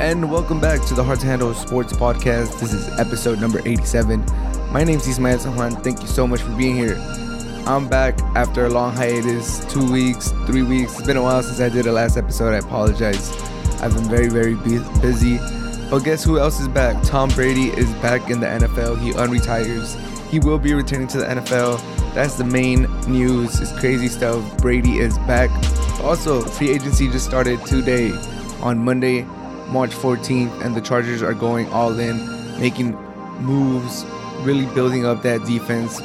and welcome back to the Hard to Handle Sports Podcast. This is episode number 87. My name is Ismael Sajuan. Thank you so much for being here. I'm back after a long hiatus, two weeks, three weeks. It's been a while since I did a last episode. I apologize. I've been very, very busy. But guess who else is back? Tom Brady is back in the NFL. He unretires. He will be returning to the NFL. That's the main news. It's crazy stuff. Brady is back. Also, free agency just started today on Monday, March 14th, and the Chargers are going all in, making moves, really building up that defense.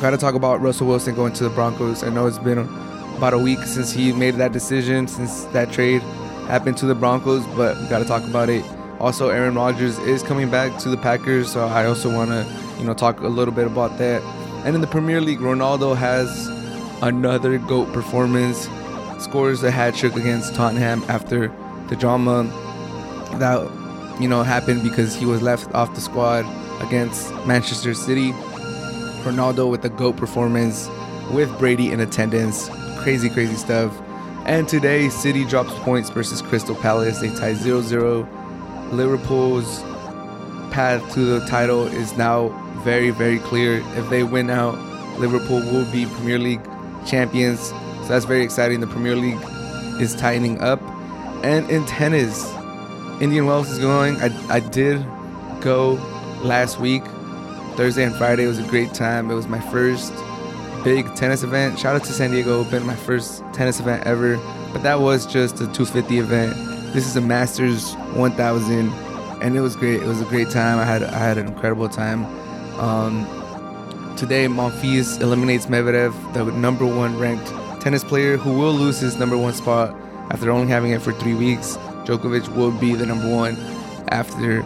Got to talk about Russell Wilson going to the Broncos. I know it's been about a week since he made that decision, since that trade happened to the Broncos, but got to talk about it. Also, Aaron Rodgers is coming back to the Packers, so I also want to, you know, talk a little bit about that. And in the Premier League, Ronaldo has another GOAT performance, scores a hat trick against Tottenham after the drama that, you know, happened because he was left off the squad against Manchester City. Ronaldo with the GOAT performance with Brady in attendance. Crazy, crazy stuff. And today, City drops points versus Crystal Palace. They tie 0 0. Liverpool's path to the title is now very, very clear. If they win out, Liverpool will be Premier League champions. So that's very exciting. The Premier League is tightening up. And in tennis, Indian Wells is going. I, I did go last week, Thursday and Friday. Was a great time. It was my first big tennis event. Shout out to San Diego Open, my first tennis event ever. But that was just a 250 event. This is a Masters 1000, and it was great. It was a great time. I had I had an incredible time. Um, today, Monfils eliminates Medvedev, the number one ranked tennis player, who will lose his number one spot after only having it for three weeks. Djokovic will be the number one after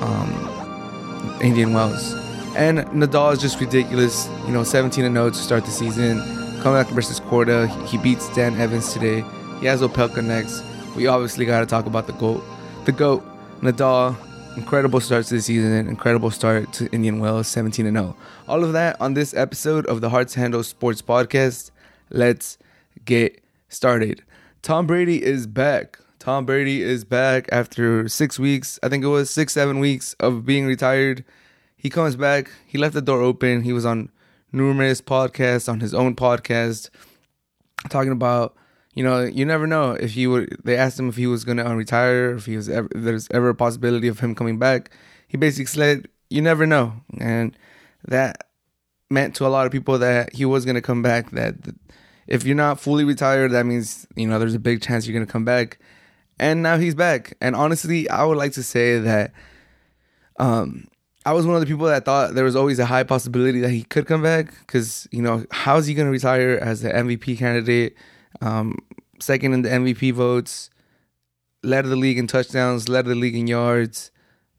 um, Indian Wells. And Nadal is just ridiculous. You know, 17 and 0 to start the season. Coming back versus Korda, he beats Dan Evans today. He has Opelka next. We obviously got to talk about the GOAT. The GOAT, Nadal, incredible start to the season, incredible start to Indian Wells, 17 and 0. All of that on this episode of the Hard to Handle Sports Podcast. Let's get started. Tom Brady is back. Tom Brady is back after six weeks. I think it was six, seven weeks of being retired. He comes back. He left the door open. He was on numerous podcasts, on his own podcast, talking about you know, you never know if he would. They asked him if he was going to retire, if he was ever, if there's ever a possibility of him coming back. He basically said, "You never know," and that meant to a lot of people that he was going to come back. That if you're not fully retired, that means you know there's a big chance you're going to come back. And now he's back. And honestly, I would like to say that um, I was one of the people that thought there was always a high possibility that he could come back because you know how's he going to retire as the MVP candidate? Um, second in the MVP votes, led the league in touchdowns, led the league in yards.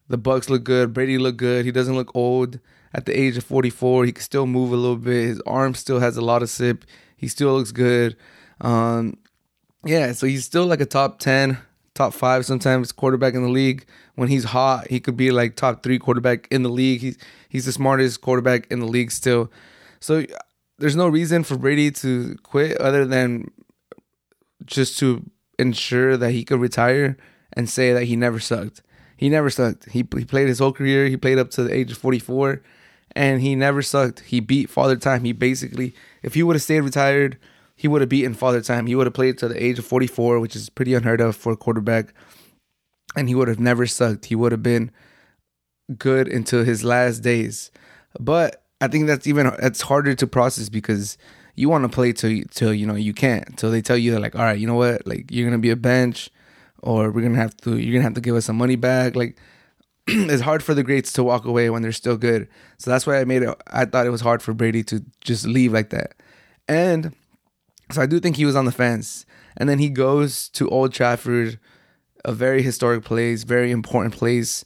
The Bucs look good. Brady look good. He doesn't look old at the age of 44. He can still move a little bit. His arm still has a lot of sip. He still looks good. Um, yeah, so he's still like a top 10, top five sometimes quarterback in the league. When he's hot, he could be like top three quarterback in the league. He's he's the smartest quarterback in the league still. So there's no reason for Brady to quit other than just to ensure that he could retire and say that he never sucked. He never sucked. He, he played his whole career. He played up to the age of 44 and he never sucked. He beat Father Time. He basically, if he would have stayed retired, he would have beaten Father Time. He would have played to the age of 44, which is pretty unheard of for a quarterback. And he would have never sucked. He would have been good until his last days. But I think that's even that's harder to process because you want to play till till you know you can't till they tell you they're like all right you know what like you're gonna be a bench or we're gonna have to you're gonna have to give us some money back like it's hard for the greats to walk away when they're still good so that's why i made it i thought it was hard for brady to just leave like that and so i do think he was on the fence and then he goes to old trafford a very historic place very important place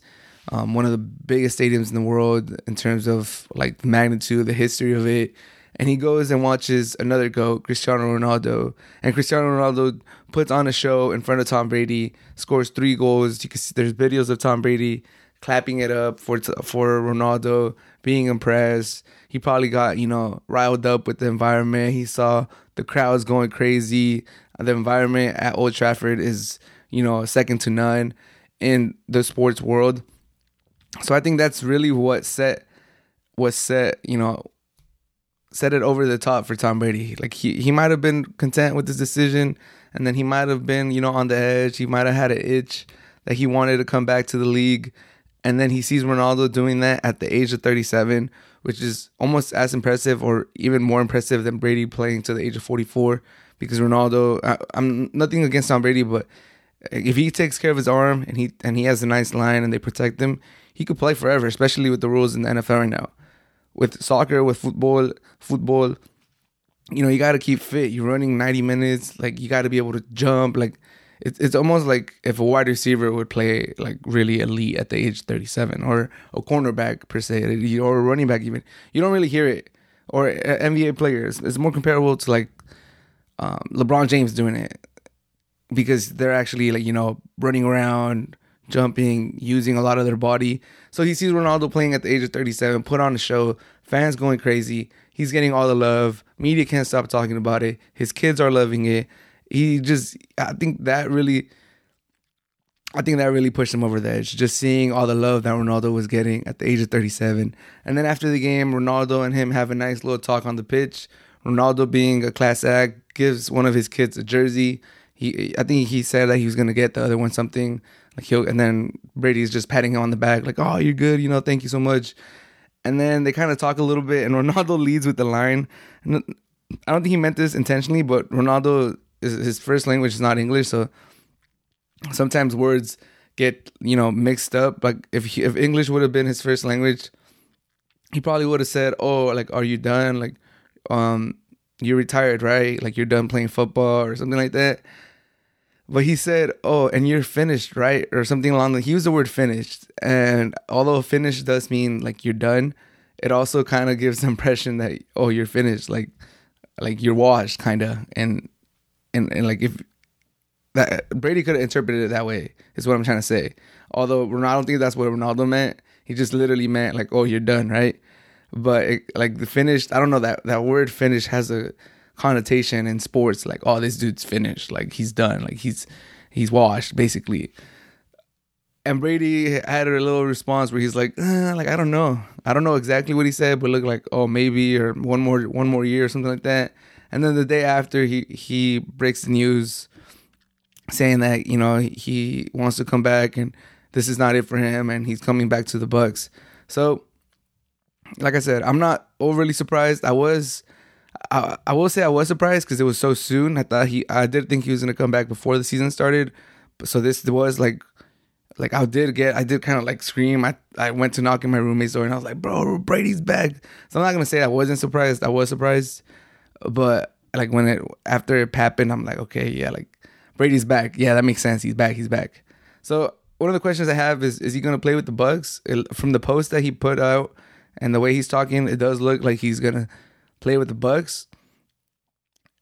um, one of the biggest stadiums in the world in terms of like magnitude the history of it and he goes and watches another GOAT, Cristiano Ronaldo. And Cristiano Ronaldo puts on a show in front of Tom Brady, scores three goals. You can see there's videos of Tom Brady clapping it up for for Ronaldo, being impressed. He probably got you know riled up with the environment. He saw the crowds going crazy. The environment at Old Trafford is you know, second to none in the sports world. So I think that's really what set what set, you know, set it over the top for Tom Brady. Like he he might have been content with this decision and then he might have been, you know, on the edge. He might have had an itch that he wanted to come back to the league. And then he sees Ronaldo doing that at the age of 37, which is almost as impressive or even more impressive than Brady playing to the age of 44 because Ronaldo I, I'm nothing against Tom Brady, but uh, if he takes care of his arm and he and he has a nice line and they protect him, he could play forever, especially with the rules in the NFL right now. With soccer, with football, football, you know, you got to keep fit. You're running 90 minutes, like you got to be able to jump. Like it's it's almost like if a wide receiver would play like really elite at the age 37, or a cornerback per se, or a running back even. You don't really hear it, or NBA players. It's more comparable to like um, LeBron James doing it because they're actually like you know running around, jumping, using a lot of their body. So he sees Ronaldo playing at the age of 37, put on a show, fans going crazy. He's getting all the love. Media can't stop talking about it. His kids are loving it. He just, I think that really, I think that really pushed him over the edge. Just seeing all the love that Ronaldo was getting at the age of 37. And then after the game, Ronaldo and him have a nice little talk on the pitch. Ronaldo, being a class act, gives one of his kids a jersey. He, I think he said that he was gonna get the other one something like he'll, and then Brady's just patting him on the back, like, "Oh, you're good, you know, thank you so much." And then they kind of talk a little bit, and Ronaldo leads with the line. I don't think he meant this intentionally, but Ronaldo his first language is not English, so sometimes words get you know mixed up. Like if he, if English would have been his first language, he probably would have said, "Oh, like are you done? Like, um, you're retired, right? Like you're done playing football or something like that." But he said, "Oh, and you're finished, right?" Or something along the. He used the word "finished," and although "finished" does mean like you're done, it also kind of gives the impression that oh, you're finished, like like you're washed, kind of. And and, and like if that Brady could have interpreted it that way is what I'm trying to say. Although Ronaldo, I don't think that's what Ronaldo meant. He just literally meant like, "Oh, you're done," right? But it, like the finished, I don't know that that word "finished" has a connotation in sports like, "Oh, this dude's finished. Like he's done. Like he's he's washed, basically." And Brady had a little response where he's like, eh, "Like I don't know, I don't know exactly what he said, but look like, oh, maybe or one more one more year or something like that." And then the day after, he he breaks the news, saying that you know he wants to come back and this is not it for him, and he's coming back to the Bucs. So, like I said, I'm not overly surprised. I was. I, I will say I was surprised because it was so soon. I thought he, I did think he was gonna come back before the season started, so this was like like I did get, I did kind of like scream. I, I went to knock in my roommate's door and I was like, bro, Brady's back. So I'm not gonna say I wasn't surprised. I was surprised, but like when it after it happened, I'm like, okay, yeah, like Brady's back. Yeah, that makes sense. He's back. He's back. So one of the questions I have is, is he gonna play with the Bucs? It, from the post that he put out and the way he's talking, it does look like he's gonna play with the Bucs.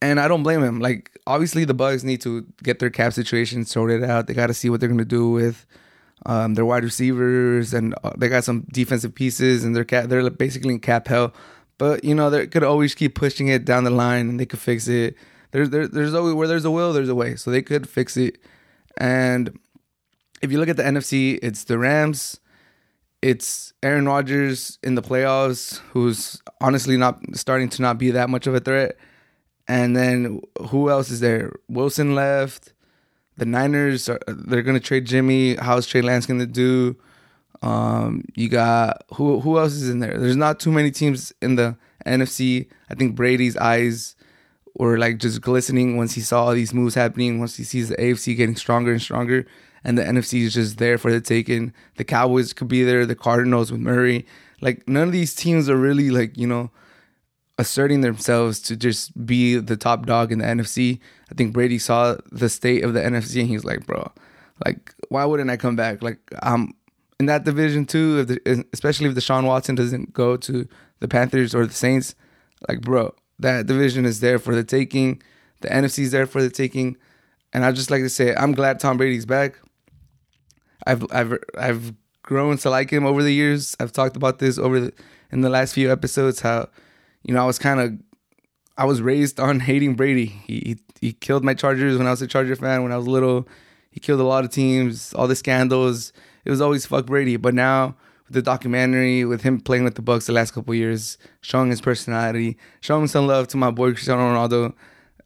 And I don't blame him. Like obviously the Bucs need to get their cap situation sorted out. They got to see what they're gonna do with um, their wide receivers, and uh, they got some defensive pieces, and they're cap, they're basically in cap hell. But you know, they could always keep pushing it down the line, and they could fix it. There's there, there's always where there's a will, there's a way. So they could fix it. And if you look at the NFC, it's the Rams, it's Aaron Rodgers in the playoffs, who's honestly not starting to not be that much of a threat. And then who else is there? Wilson left. The Niners are they're gonna trade Jimmy. How's Trey Lance gonna do? Um, you got who who else is in there? There's not too many teams in the NFC. I think Brady's eyes were like just glistening once he saw all these moves happening, once he sees the AFC getting stronger and stronger, and the NFC is just there for the taking. The Cowboys could be there, the Cardinals with Murray. Like none of these teams are really like, you know, asserting themselves to just be the top dog in the NFC. I think Brady saw the state of the NFC and he's like, bro, like why wouldn't I come back? Like I'm in that division too, if the, especially if Deshaun Watson doesn't go to the Panthers or the Saints, like bro, that division is there for the taking. The NFC is there for the taking, and I just like to say I'm glad Tom Brady's back. I've I've I've grown to like him over the years. I've talked about this over the, in the last few episodes. How you know I was kind of I was raised on hating Brady. He, he he killed my Chargers when I was a Charger fan when I was little. He killed a lot of teams, all the scandals. It was always fuck Brady. But now with the documentary, with him playing with the Bucs the last couple years, showing his personality, showing some love to my boy Cristiano Ronaldo.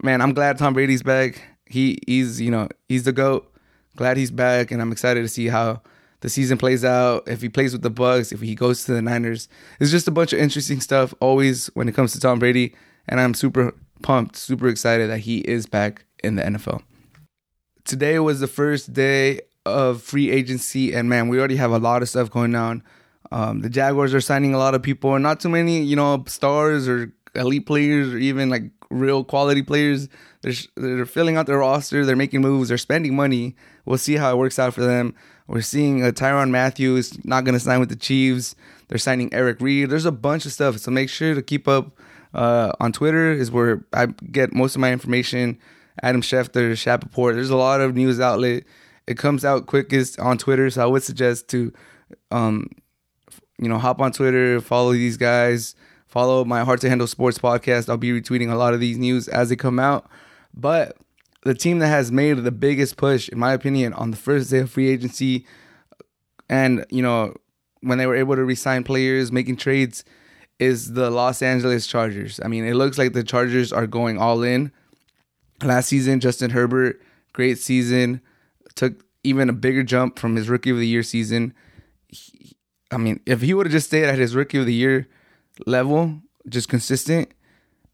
Man, I'm glad Tom Brady's back. He he's you know he's the goat. Glad he's back, and I'm excited to see how the season plays out. If he plays with the Bucs, if he goes to the Niners, it's just a bunch of interesting stuff always when it comes to Tom Brady. And I'm super pumped, super excited that he is back in the NFL. Today was the first day of free agency, and man, we already have a lot of stuff going on. Um, the Jaguars are signing a lot of people, and not too many, you know, stars or elite players or even like real quality players. They're, they're filling out their roster, they're making moves, they're spending money. We'll see how it works out for them. We're seeing uh, Tyrann Mathieu is not going to sign with the Chiefs. They're signing Eric Reed. There's a bunch of stuff. So make sure to keep up uh, on Twitter, is where I get most of my information. Adam Schefter, Shapaport. There's a lot of news outlet. It comes out quickest on Twitter. So I would suggest to, um, you know, hop on Twitter, follow these guys, follow my Hard to Handle Sports podcast. I'll be retweeting a lot of these news as they come out. But the team that has made the biggest push, in my opinion, on the first day of free agency, and you know when they were able to resign players, making trades, is the Los Angeles Chargers. I mean, it looks like the Chargers are going all in. Last season, Justin Herbert, great season, took even a bigger jump from his rookie of the year season. He, I mean, if he would have just stayed at his rookie of the year level, just consistent,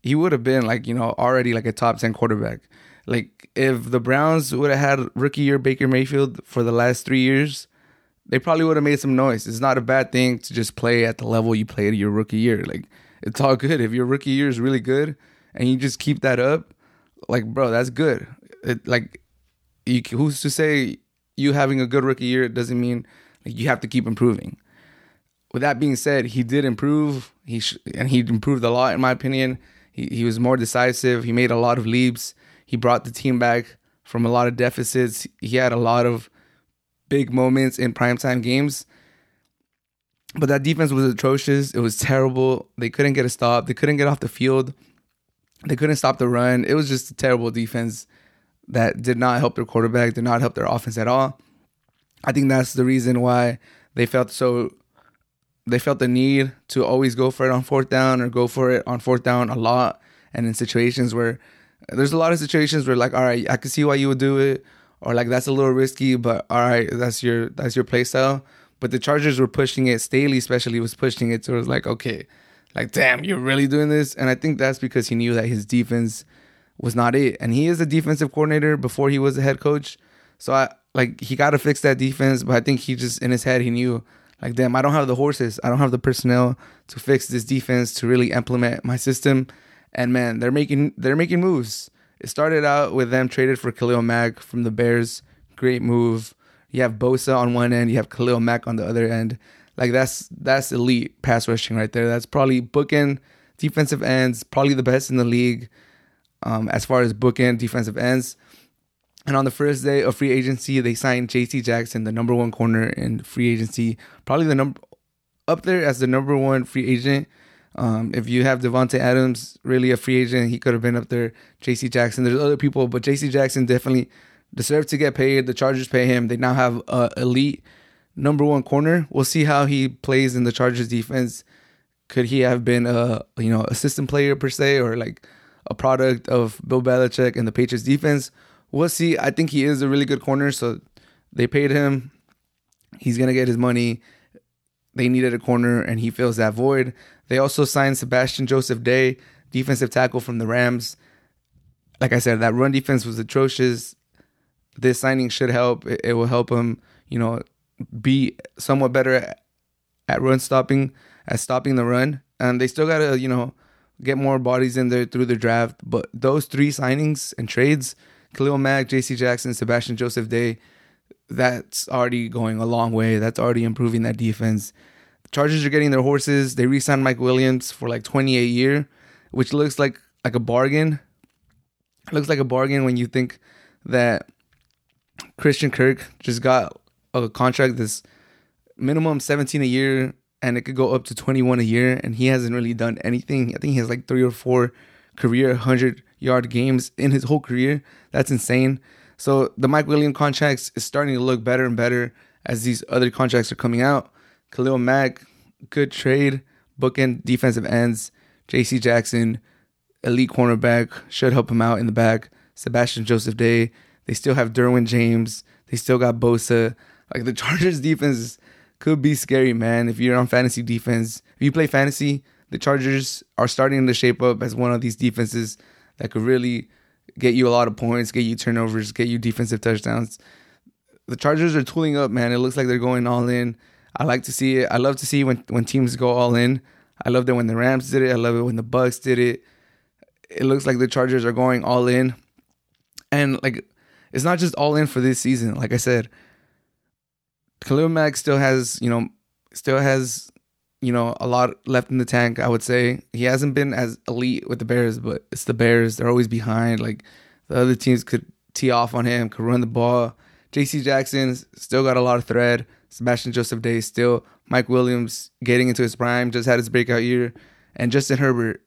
he would have been like, you know, already like a top 10 quarterback. Like if the Browns would have had rookie year Baker Mayfield for the last three years, they probably would have made some noise. It's not a bad thing to just play at the level you played your rookie year. Like it's all good. If your rookie year is really good and you just keep that up, like bro, that's good. It, like you, who's to say you having a good rookie year doesn't mean like you have to keep improving. With that being said, he did improve. He sh- and he improved a lot in my opinion. He he was more decisive. He made a lot of leaps. He brought the team back from a lot of deficits. He had a lot of big moments in primetime games. But that defense was atrocious. It was terrible. They couldn't get a stop. They couldn't get off the field. They couldn't stop the run. It was just a terrible defense that did not help their quarterback, did not help their offense at all. I think that's the reason why they felt so they felt the need to always go for it on fourth down or go for it on fourth down a lot and in situations where there's a lot of situations where like, all right, I can see why you would do it, or like that's a little risky, but all right, that's your that's your play style. But the Chargers were pushing it. Staley especially was pushing it. So it was like, okay, like damn, you're really doing this. And I think that's because he knew that his defense was not it. And he is a defensive coordinator before he was a head coach. So I like he got to fix that defense. But I think he just in his head he knew like damn, I don't have the horses, I don't have the personnel to fix this defense to really implement my system. And man, they're making they're making moves. It started out with them traded for Khalil Mack from the Bears. Great move. You have Bosa on one end, you have Khalil Mack on the other end. Like that's that's elite pass rushing right there. That's probably bookend defensive ends, probably the best in the league um, as far as bookend defensive ends. And on the first day of free agency, they signed J.C. Jackson, the number one corner in free agency, probably the number up there as the number one free agent um, if you have Davante Adams, really a free agent, he could have been up there. J.C. Jackson, there's other people, but J.C. Jackson definitely deserves to get paid. The Chargers pay him. They now have a elite number one corner. We'll see how he plays in the Chargers defense. Could he have been a you know assistant player per se, or like a product of Bill Belichick and the Patriots defense? We'll see. I think he is a really good corner, so they paid him. He's gonna get his money. They needed a corner, and he fills that void. They also signed Sebastian Joseph Day, defensive tackle from the Rams. Like I said, that run defense was atrocious. This signing should help. It, will help him, you know, be somewhat better at, at run stopping, at stopping the run. And they still got to, you know, get more bodies in there through the draft. But those three signings and trades, Khalil Mack, J.C. Jackson, Sebastian Joseph Day, that's already going a long way. That's already improving that defense. The Chargers are getting their horses. They re-signed Mike Williams for like 28 a year, which looks like like a bargain. It looks like a bargain when you think that Christian Kirk just got a contract that's minimum 17 a year and it could go up to 21 a year and he hasn't really done anything. I think he has like 3 or 4 career 100 yard games in his whole career. That's insane. So the Mike Williams contracts is starting to look better and better as these other contracts are coming out. Khalil Mack, good trade, bookend defensive ends. J.C. Jackson, elite cornerback, should help him out in the back. Sebastian Joseph Day. They still have Derwin James. They still got Bosa. Like the Chargers defense could be scary, man. If you're on fantasy defense, if you play fantasy, the Chargers are starting to shape up as one of these defenses that could really get you a lot of points, get you turnovers, get you defensive touchdowns. The Chargers are tooling up, man. It looks like they're going all in. I like to see it. I love to see when when teams go all in. I love it when the Rams did it. I love it when the Bucs did it. It looks like the Chargers are going all in. And like it's not just all in for this season. Like I said, Khalil Mack still has, you know, still has, you know, a lot left in the tank, I would say. He hasn't been as elite with the Bears, but it's the Bears. They're always behind. Like the other teams could tee off on him, could run the ball. JC Jackson still got a lot of thread. Sebastian Joseph Day still. Mike Williams getting into his prime, just had his breakout year. And Justin Herbert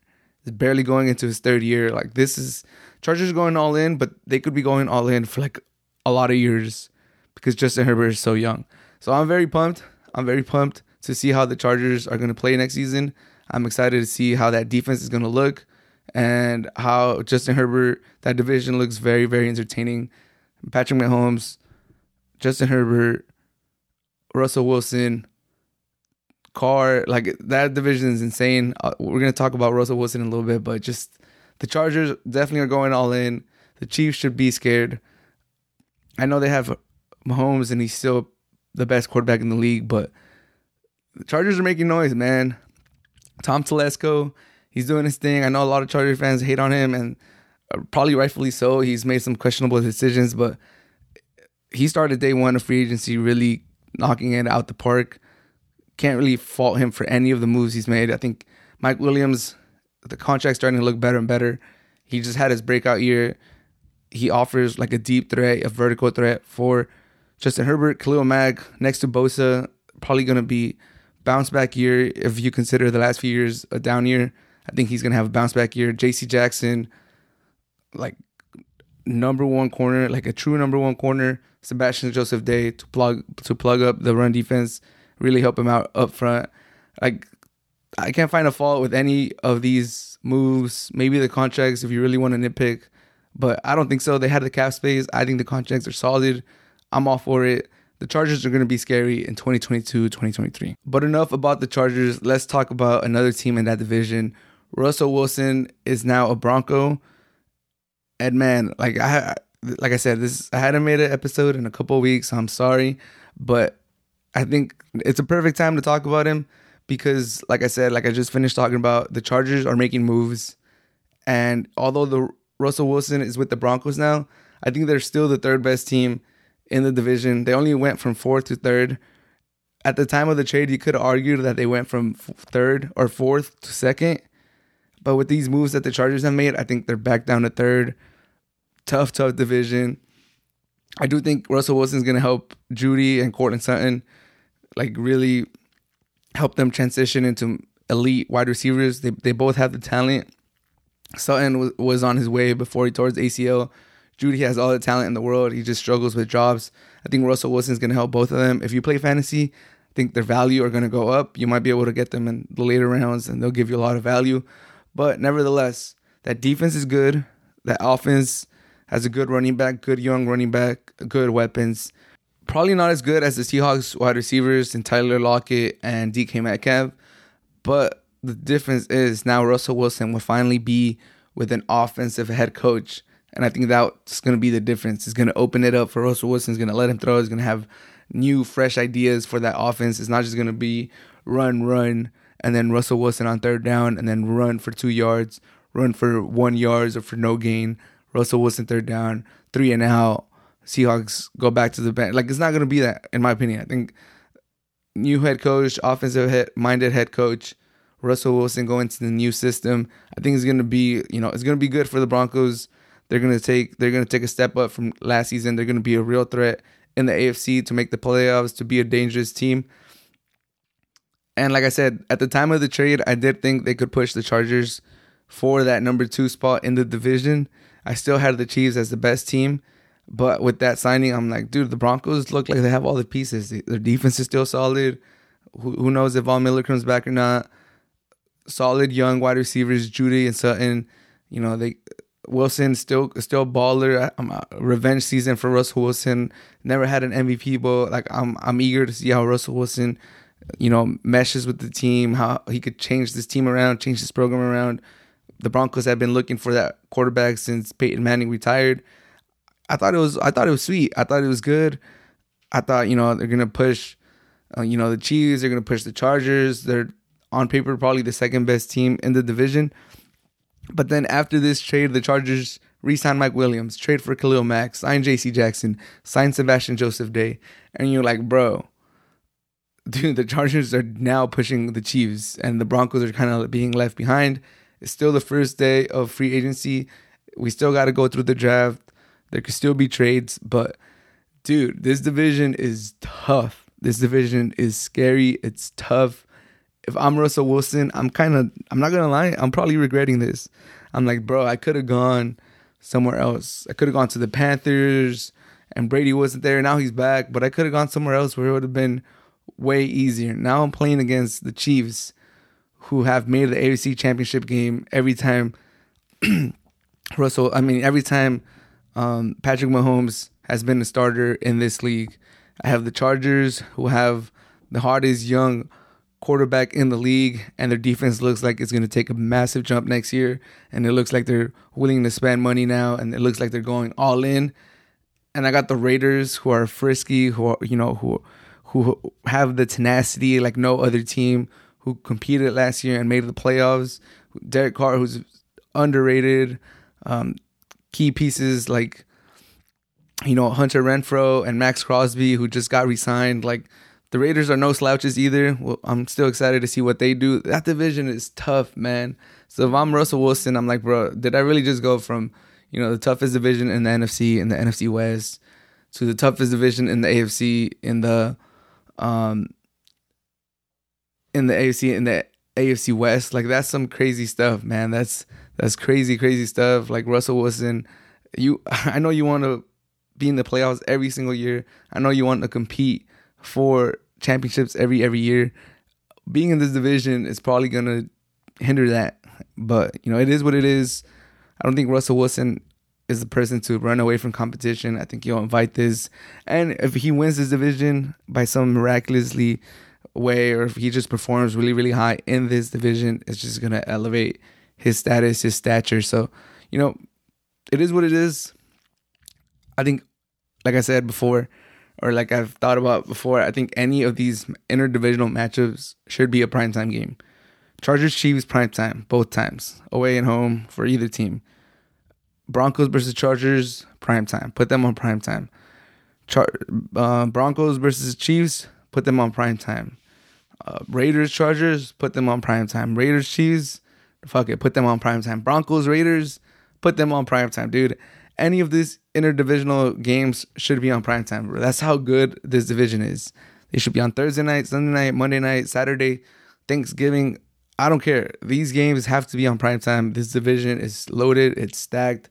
is barely going into his third year. Like this is Chargers going all in, but they could be going all in for like a lot of years because Justin Herbert is so young. So I'm very pumped. I'm very pumped to see how the Chargers are going to play next season. I'm excited to see how that defense is going to look and how Justin Herbert, that division looks very, very entertaining. Patrick Mahomes, Justin Herbert, Russell Wilson, Carr, like that division is insane. Uh, we're going to talk about Russell Wilson in a little bit, but just the Chargers definitely are going all in. The Chiefs should be scared. I know they have Mahomes and he's still the best quarterback in the league, but the Chargers are making noise, man. Tom Telesco, he's doing his thing. I know a lot of Charger fans hate on him, and uh, probably rightfully so. He's made some questionable decisions, but he started day one of free agency really knocking it out the park. Can't really fault him for any of the moves he's made. I think Mike Williams, the contract's starting to look better and better. He just had his breakout year. He offers like a deep threat, a vertical threat for Justin Herbert, Khalil Mack, next to Bosa, probably going to be bounce back year if you consider the last few years a down year. I think he's going to have a bounce back year. JC Jackson, like number one corner, like a true number one corner. Sebastian Joseph Day to plug to plug up the run defense, really help him out up front. Like I can't find a fault with any of these moves. Maybe the contracts if you really want to nitpick, but I don't think so. They had the cap space. I think the contracts are solid. I'm all for it. The Chargers are going to be scary in 2022, 2023. But enough about the Chargers. Let's talk about another team in that division. Russell Wilson is now a Bronco. And man, like I like I said, this I hadn't made an episode in a couple weeks. So I'm sorry, but I think it's a perfect time to talk about him because, like I said, like I just finished talking about, the Chargers are making moves, and although the Russell Wilson is with the Broncos now, I think they're still the third best team in the division. They only went from fourth to third. At the time of the trade, you could argue that they went from third or fourth to second. But with these moves that the Chargers have made, I think they're back down to third. Tough, tough division. I do think Russell Wilson's going to help Jeudy and Courtland Sutton, like really help them transition into elite wide receivers. They, they both have the talent. Sutton was, was on his way before he tore his ACL. Jeudy has all the talent in the world. He just struggles with jobs. I think Russell Wilson's going to help both of them. If you play fantasy, I think their value are going to go up. You might be able to get them in the later rounds and they'll give you a lot of value. But nevertheless, that defense is good. That offense has a good running back, good young running back, good weapons. Probably not as good as the Seahawks wide receivers and Tyler Lockett and DK Metcalf. But the difference is now Russell Wilson will finally be with an offensive head coach and I think that's going to be the difference. It's going to open it up for Russell Wilson. It's going to let him throw. He's going to have new, fresh ideas for that offense. It's not just going to be run, run, and then Russell Wilson on third down, and then run for two yards, run for one yards or for no gain. Russell Wilson third down, three and out. Seahawks go back to the bench. Like it's not going to be that, in my opinion. I think new head coach, offensive head, minded head coach, Russell Wilson going to the new system. I think it's going to be, you know, it's going to be good for the Broncos they're gonna take they're gonna take a step up from last season. They're gonna be a real threat in the AFC to make the playoffs, to be a dangerous team. And like I said, at the time of the trade, I did think they could push the Chargers for that number two spot in the division. I still had the Chiefs as the best team, But with that signing, I'm like, dude, the Broncos look like they have all the pieces. Their defense is still solid. Who, who knows if Von Miller comes back or not? Solid young wide receivers, Jeudy and Sutton. You know, they Wilson still still baller. I'm a revenge season for Russell Wilson. Never had an MVP, but like I'm I'm eager to see how Russell Wilson, you know, meshes with the team. How he could change this team around, change this program around. The Broncos have been looking for that quarterback since Peyton Manning retired. I thought it was I thought it was sweet. I thought it was good. I thought you know they're gonna push, uh, you know the Chiefs. They're gonna push the Chargers. They're on paper probably the second best team in the division. But then after this trade, the Chargers re-sign Mike Williams, trade for Khalil Mack, sign J.C. Jackson, sign Sebastian Joseph Day, and you're like, bro, dude, the Chargers are now pushing the Chiefs, and the Broncos are kind of being left behind. It's still the first day of free agency. We still got to go through the draft. There could still be trades, but dude, this division is tough. This division is scary. It's tough if I'm Russell Wilson, I'm kind of, I'm not gonna lie, I'm probably regretting this. I'm like, bro, I could have gone somewhere else. I could have gone to the Panthers, and Brady wasn't there. Now he's back, but I could have gone somewhere else where it would have been way easier. Now I'm playing against the Chiefs, who have made the AFC Championship game every time. Russell, I mean, every time um, Patrick Mahomes has been a starter in this league. I have the Chargers, who have the hardest young quarterback in the league, and their defense looks like it's going to take a massive jump next year. And it looks like they're willing to spend money now, and it looks like they're going all in. And I got the Raiders, who are frisky, who are you know who who have the tenacity like no other team, who competed last year and made the playoffs. Derek Carr, who's underrated, um, key pieces like you know Hunter Renfrow and Maxx Crosby, who just got re-signed, like the Raiders are no slouches either. Well, I'm still excited to see what they do. That division is tough, man. So if I'm Russell Wilson, I'm like, bro, did I really just go from, you know, the toughest division in the NFC in the NFC West to the toughest division in the AFC in the um in the AFC in the AFC West? Like that's some crazy stuff, man. That's that's crazy, crazy stuff. Like Russell Wilson, you I know you want to be in the playoffs every single year. I know you want to compete for championships every every year. Being in this division is probably gonna hinder that. But you know, it is what it is. I don't think Russell Wilson is the person to run away from competition. I think he'll invite this, and if he wins this division by some miraculously way, or if he just performs really really high in this division, it's just gonna elevate his status, his stature. So, you know, it is what it is. I think, like I said before, or like I've thought about before, I think any of these interdivisional matchups should be a primetime game. Chargers Chiefs primetime, both times, away and home for either team. Broncos versus Chargers primetime, put them on primetime. Char- uh, Broncos versus Chiefs, put them on primetime. Uh, Raiders Chargers, put them on primetime. Raiders Chiefs, fuck it, put them on primetime. Broncos Raiders, put them on primetime, dude any of these interdivisional games should be on prime time. That's how good this division is. They should be on Thursday night, Sunday night, Monday night, Saturday, Thanksgiving. I don't care. These games have to be on prime time. This division is loaded, it's stacked.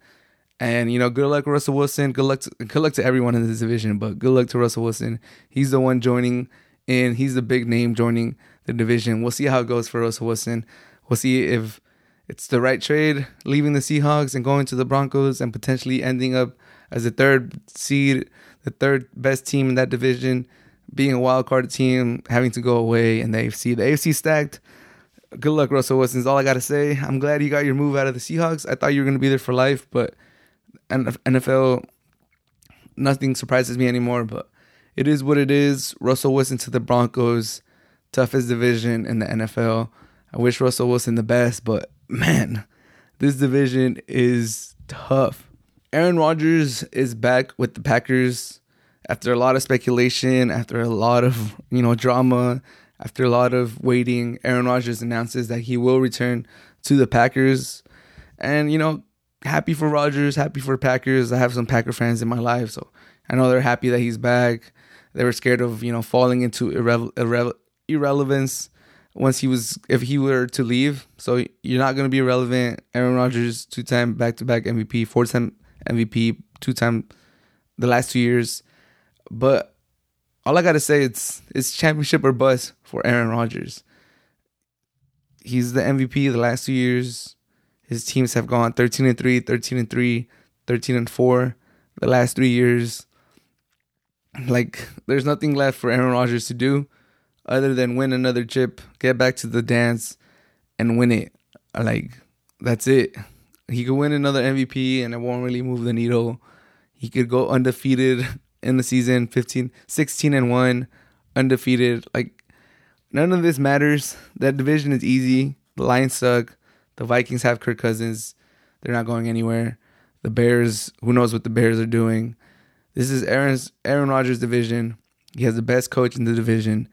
And you know, good luck Russell Wilson. Good luck to, good luck to everyone in this division, but good luck to Russell Wilson. He's the one joining and He's the big name joining the division. We'll see how it goes for Russell Wilson. We'll see if it's the right trade, leaving the Seahawks and going to the Broncos and potentially ending up as the third seed, the third best team in that division, being a wild card team, having to go away in the AFC. The AFC stacked. Good luck, Russell Wilson. Is all I gotta say. I'm glad you got your move out of the Seahawks. I thought you were gonna be there for life, but NFL, nothing surprises me anymore. But it is what it is. Russell Wilson to the Broncos, toughest division in the NFL. I wish Russell Wilson the best, but man, this division is tough. Aaron Rodgers is back with the Packers after a lot of speculation, after a lot of, you know, drama, after a lot of waiting. Aaron Rodgers announces that he will return to the Packers. And, you know, happy for Rodgers, happy for Packers. I have some Packer fans in my life, so I know they're happy that he's back. They were scared of, you know, falling into irre- irre- irrelevance once he was if he were to leave. So you're not going to be relevant. Aaron Rodgers, two time back to back MVP, four time MVP, two time the last two years. But all I gotta say it's it's championship or bust for Aaron Rodgers. He's the MVP the last two years. His teams have gone 13 and 3, 13 and 3, 13 and 4 the last 3 years. Like there's nothing left for Aaron Rodgers to do other than win another chip, get back to the dance and win it. Like that's it. He could win another MVP and it won't really move the needle. He could go undefeated in the season, 15, 16 and 1, undefeated. Like none of this matters. That division is easy. The Lions suck. The Vikings have Kirk Cousins. They're not going anywhere. The Bears, who knows what the Bears are doing. This is Aaron's Aaron Rodgers' division. He has the best coach in the division.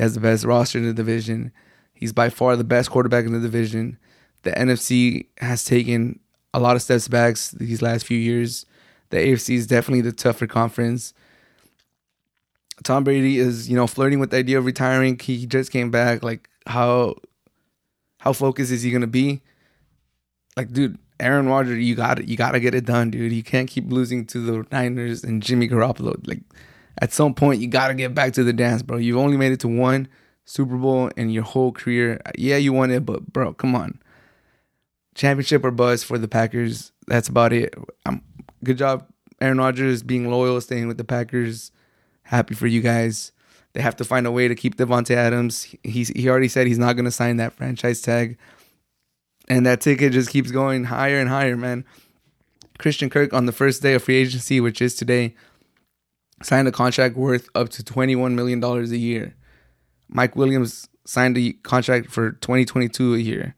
He has the best roster in the division. He's by far the best quarterback in the division. The NFC has taken a lot of steps back these last few years. The AFC is definitely the tougher conference. Tom Brady is, you know, flirting with the idea of retiring. He just came back. Like, how how focused is he gonna be? Like, dude, Aaron Rodgers, you got it. You got to get it done, dude. You can't keep losing to the Niners and Jimmy Garoppolo. Like, at some point, you got to get back to the dance, bro. You've only made it to one Super Bowl in your whole career. Yeah, you won it, but bro, come on. Championship or buzz for the Packers. That's about it. I'm, good job, Aaron Rodgers, being loyal, staying with the Packers. Happy for you guys. They have to find a way to keep Davante Adams. He's he already said he's not to sign that franchise tag and that ticket just keeps going higher and higher, man. Christian Kirk on the first day of free agency, which is today, signed a contract worth up to $21 million a year. Mike Williams signed a contract for 2022 a year.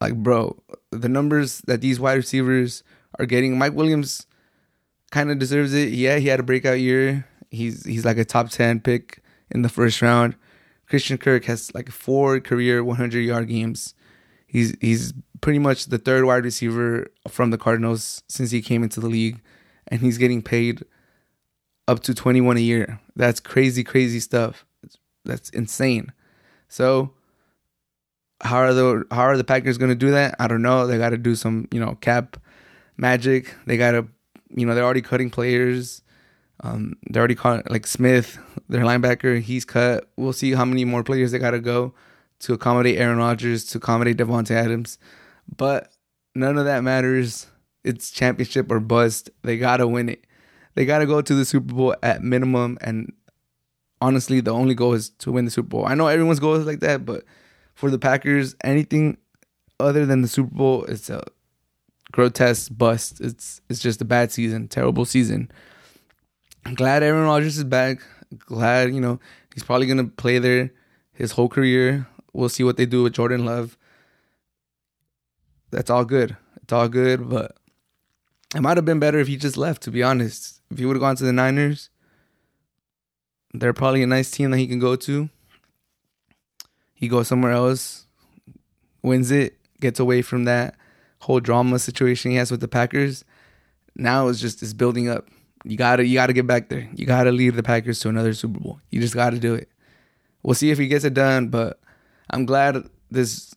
Like, bro, the numbers that these wide receivers are getting, Mike Williams kind of deserves it. Yeah, he had a breakout year. He's he's like a top 10 pick in the first round. Christian Kirk has like four career 100 yard games. He's he's pretty much the third wide receiver from the Cardinals since he came into the league, and he's getting paid up to 21 a year. That's crazy, crazy stuff. That's insane. So how are the how are the Packers going to do that? I don't know. They got to do some you know cap magic. They got to you know they're already cutting players. Um, they're already caught like Smith, their linebacker. He's cut. We'll see how many more players they got to go to accommodate Aaron Rodgers, to accommodate Davante Adams. But none of that matters. It's championship or bust. They gotta win it. They gotta go to the Super Bowl at minimum. And honestly, the only goal is to win the Super Bowl. I know everyone's goal is like that, but for the Packers, anything other than the Super Bowl, it's a grotesque bust. It's it's just a bad season, terrible season. I'm glad Aaron Rodgers is back. Glad you know he's probably gonna play there his whole career. We'll see what they do with Jordan Love. That's all good. It's all good, but it might have been better if he just left, to be honest. If he would have gone to the Niners, they're probably a nice team that he can go to. He goes somewhere else, wins it, gets away from that whole drama situation he has with the Packers. Now it's just it's building up. You gotta you gotta get back there. You gotta lead the Packers to another Super Bowl. You just gotta do it. We'll see if he gets it done, but I'm glad this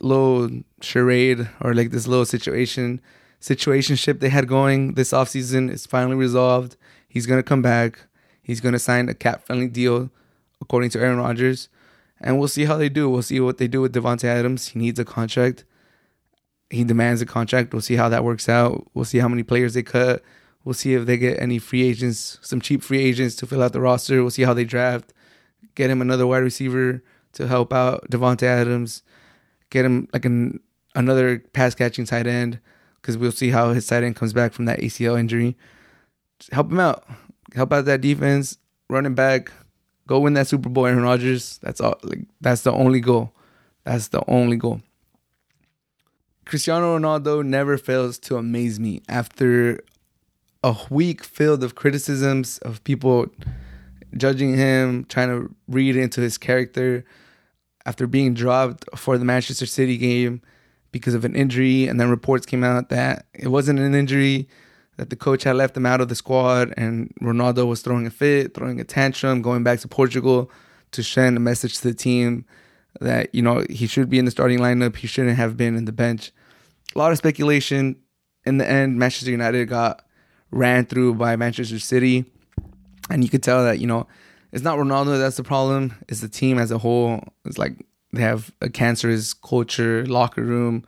little charade or like this little situation situationship they had going this offseason is finally resolved. He's gonna come back. He's gonna sign a cap friendly deal according to Aaron Rodgers. And we'll see how they do. We'll see what they do with Davante Adams. He needs a contract. He demands a contract. We'll see how that works out. We'll see how many players they cut. We'll see if they get any free agents, some cheap free agents to fill out the roster. We'll see how they draft. Get him another wide receiver to help out Davante Adams, get him like an another pass catching tight end because we'll see how his tight end comes back from that ACL injury. Just help him out, help out that defense, running back, go win that Super Bowl. Aaron Rodgers. That's all. Like that's the only goal. That's the only goal. Cristiano Ronaldo never fails to amaze me after a week filled of criticisms of people judging him, trying to read into his character after being dropped for the Manchester City game because of an injury. And then reports came out that it wasn't an injury, that the coach had left him out of the squad, and Ronaldo was throwing a fit, throwing a tantrum, going back to Portugal to send a message to the team that, you know, he should be in the starting lineup. He shouldn't have been in the bench. A lot of speculation. In the end, Manchester United got ran through by Manchester City. And you could tell that, you know, it's not Ronaldo that's the problem, it's the team as a whole. It's like they have a cancerous culture, locker room.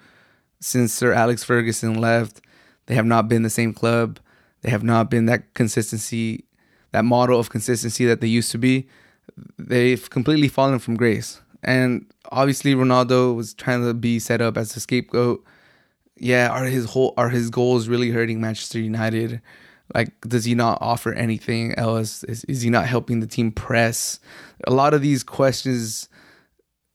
Since Sir Alex Ferguson left, they have not been the same club. They have not been that consistency, that model of consistency that they used to be. They've completely fallen from grace. And obviously Ronaldo was trying to be set up as a scapegoat. Yeah, are his whole are his goals really hurting Manchester United? Like, does he not offer anything else? Is, is he not helping the team press? A lot of these questions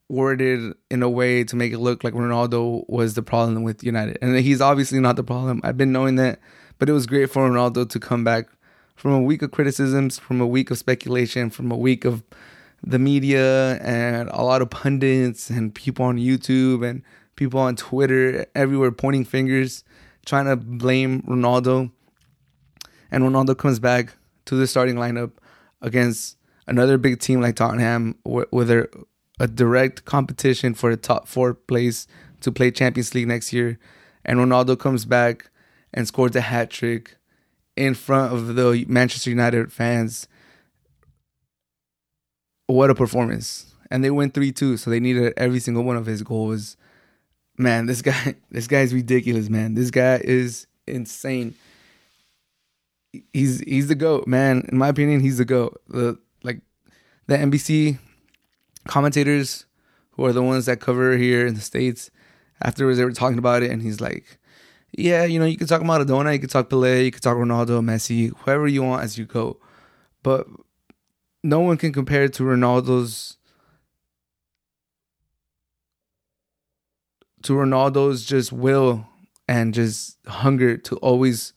worded in a way to make it look like Ronaldo was the problem with United. And he's obviously not the problem. I've been knowing that, but it was great for Ronaldo to come back from a week of criticisms, from a week of speculation, from a week of the media and a lot of pundits and people on YouTube and people on Twitter everywhere pointing fingers, trying to blame Ronaldo. And Ronaldo comes back to the starting lineup against another big team like Tottenham, with a, a direct competition for the top four place to play Champions League next year. And Ronaldo comes back and scores a hat trick in front of the Manchester United fans what a performance. And they went 3 2, so they needed every single one of his goals. Man, this guy, this guy is ridiculous, man. This guy is insane. He's he's the GOAT, man. In my opinion, he's the GOAT. The like the NBC commentators who are the ones that cover here in the States, afterwards they were talking about it, and he's like, Yeah, you know, you can talk Maradona, you can talk Pele, you can talk Ronaldo, Messi, whoever you want as you go. But no one can compare to Ronaldo's to Ronaldo's just will and just hunger to always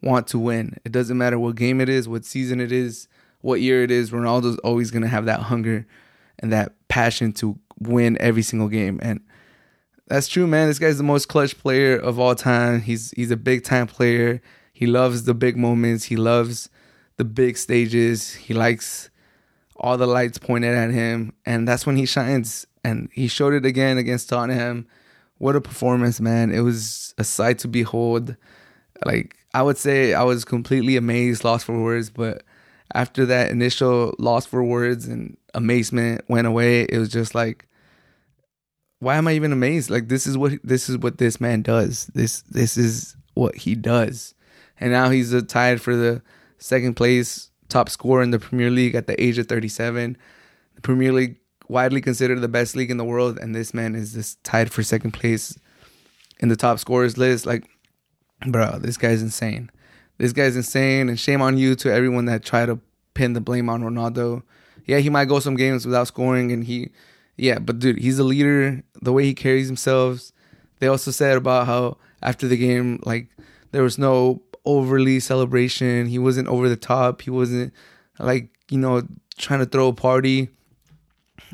want to win. It doesn't matter what game it is, what season it is, what year it is, Ronaldo's always going to have that hunger and that passion to win every single game. And that's true, man. This guy's the most clutch player of all time. He's he's a big time player. He loves the big moments. He loves the big stages. He likes all the lights pointed at him, and that's when he shines. And he showed it again against Tottenham. What a performance, man! It was a sight to behold. Like I would say, I was completely amazed, lost for words. But after that initial loss for words and amazement went away, it was just like, why am I even amazed? Like this is what this is what this man does. This this is what he does, and now he's uh, tied for the second place top scorer in the Premier League at the age of 37. The Premier League widely considered the best league in the world, and this man is just tied for second place in the top scorers list. Like, bro, this guy's insane. This guy's insane, and shame on you to everyone that tried to pin the blame on Ronaldo. Yeah, he might go some games without scoring, and he, yeah, but dude, he's a leader. The way he carries himself. They also said about how after the game, like there was no overly celebration. He wasn't over the top. He wasn't like, you know, trying to throw a party.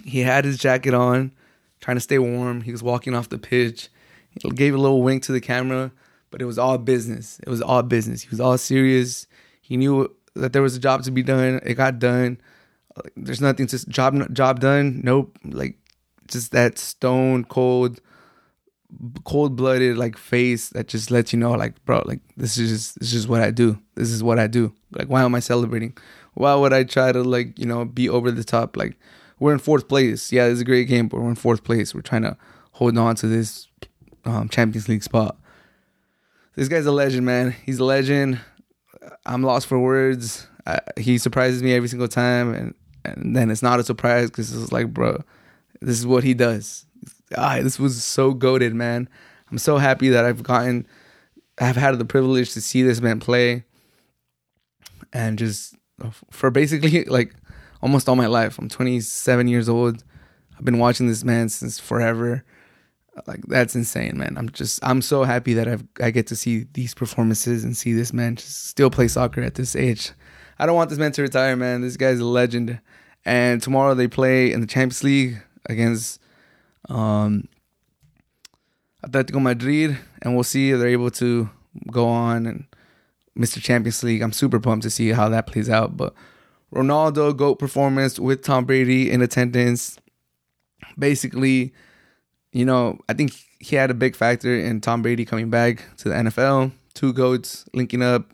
He had his jacket on, trying to stay warm. He was walking off the pitch. He gave a little wink to the camera, but it was all business. It was all business. He was all serious. He knew that there was a job to be done. It got done. There's nothing to job job done. Nope. Like just that stone cold cold blooded like face that just lets you know like bro like this is just this is just what I do. This is what I do. Like why am I celebrating? Why would I try to like, you know, be over the top? Like we're in fourth place. Yeah, it's a great game, but we're in fourth place. We're trying to hold on to this um, Champions League spot. This guy's a legend, man. He's a legend. I'm lost for words. I, he surprises me every single time, and and then it's not a surprise because it's like, bro, this is what he does ah, this was so goaded, man. I'm so happy that I've gotten, I've had the privilege to see this man play, and just for basically like almost all my life. I'm 27 years old. I've been watching this man since forever. Like that's insane, man. I'm just I'm so happy that I've I get to see these performances and see this man still play soccer at this age. I don't want this man to retire, man. This guy's a legend. And tomorrow they play in the Champions League against um, Atletico Madrid, and we'll see if they're able to go on and Mr. Champions League. I'm super pumped to see how that plays out. But Ronaldo GOAT performance with Tom Brady in attendance. Basically, you know, I think he had a big factor in Tom Brady coming back to the NFL. Two GOATs linking up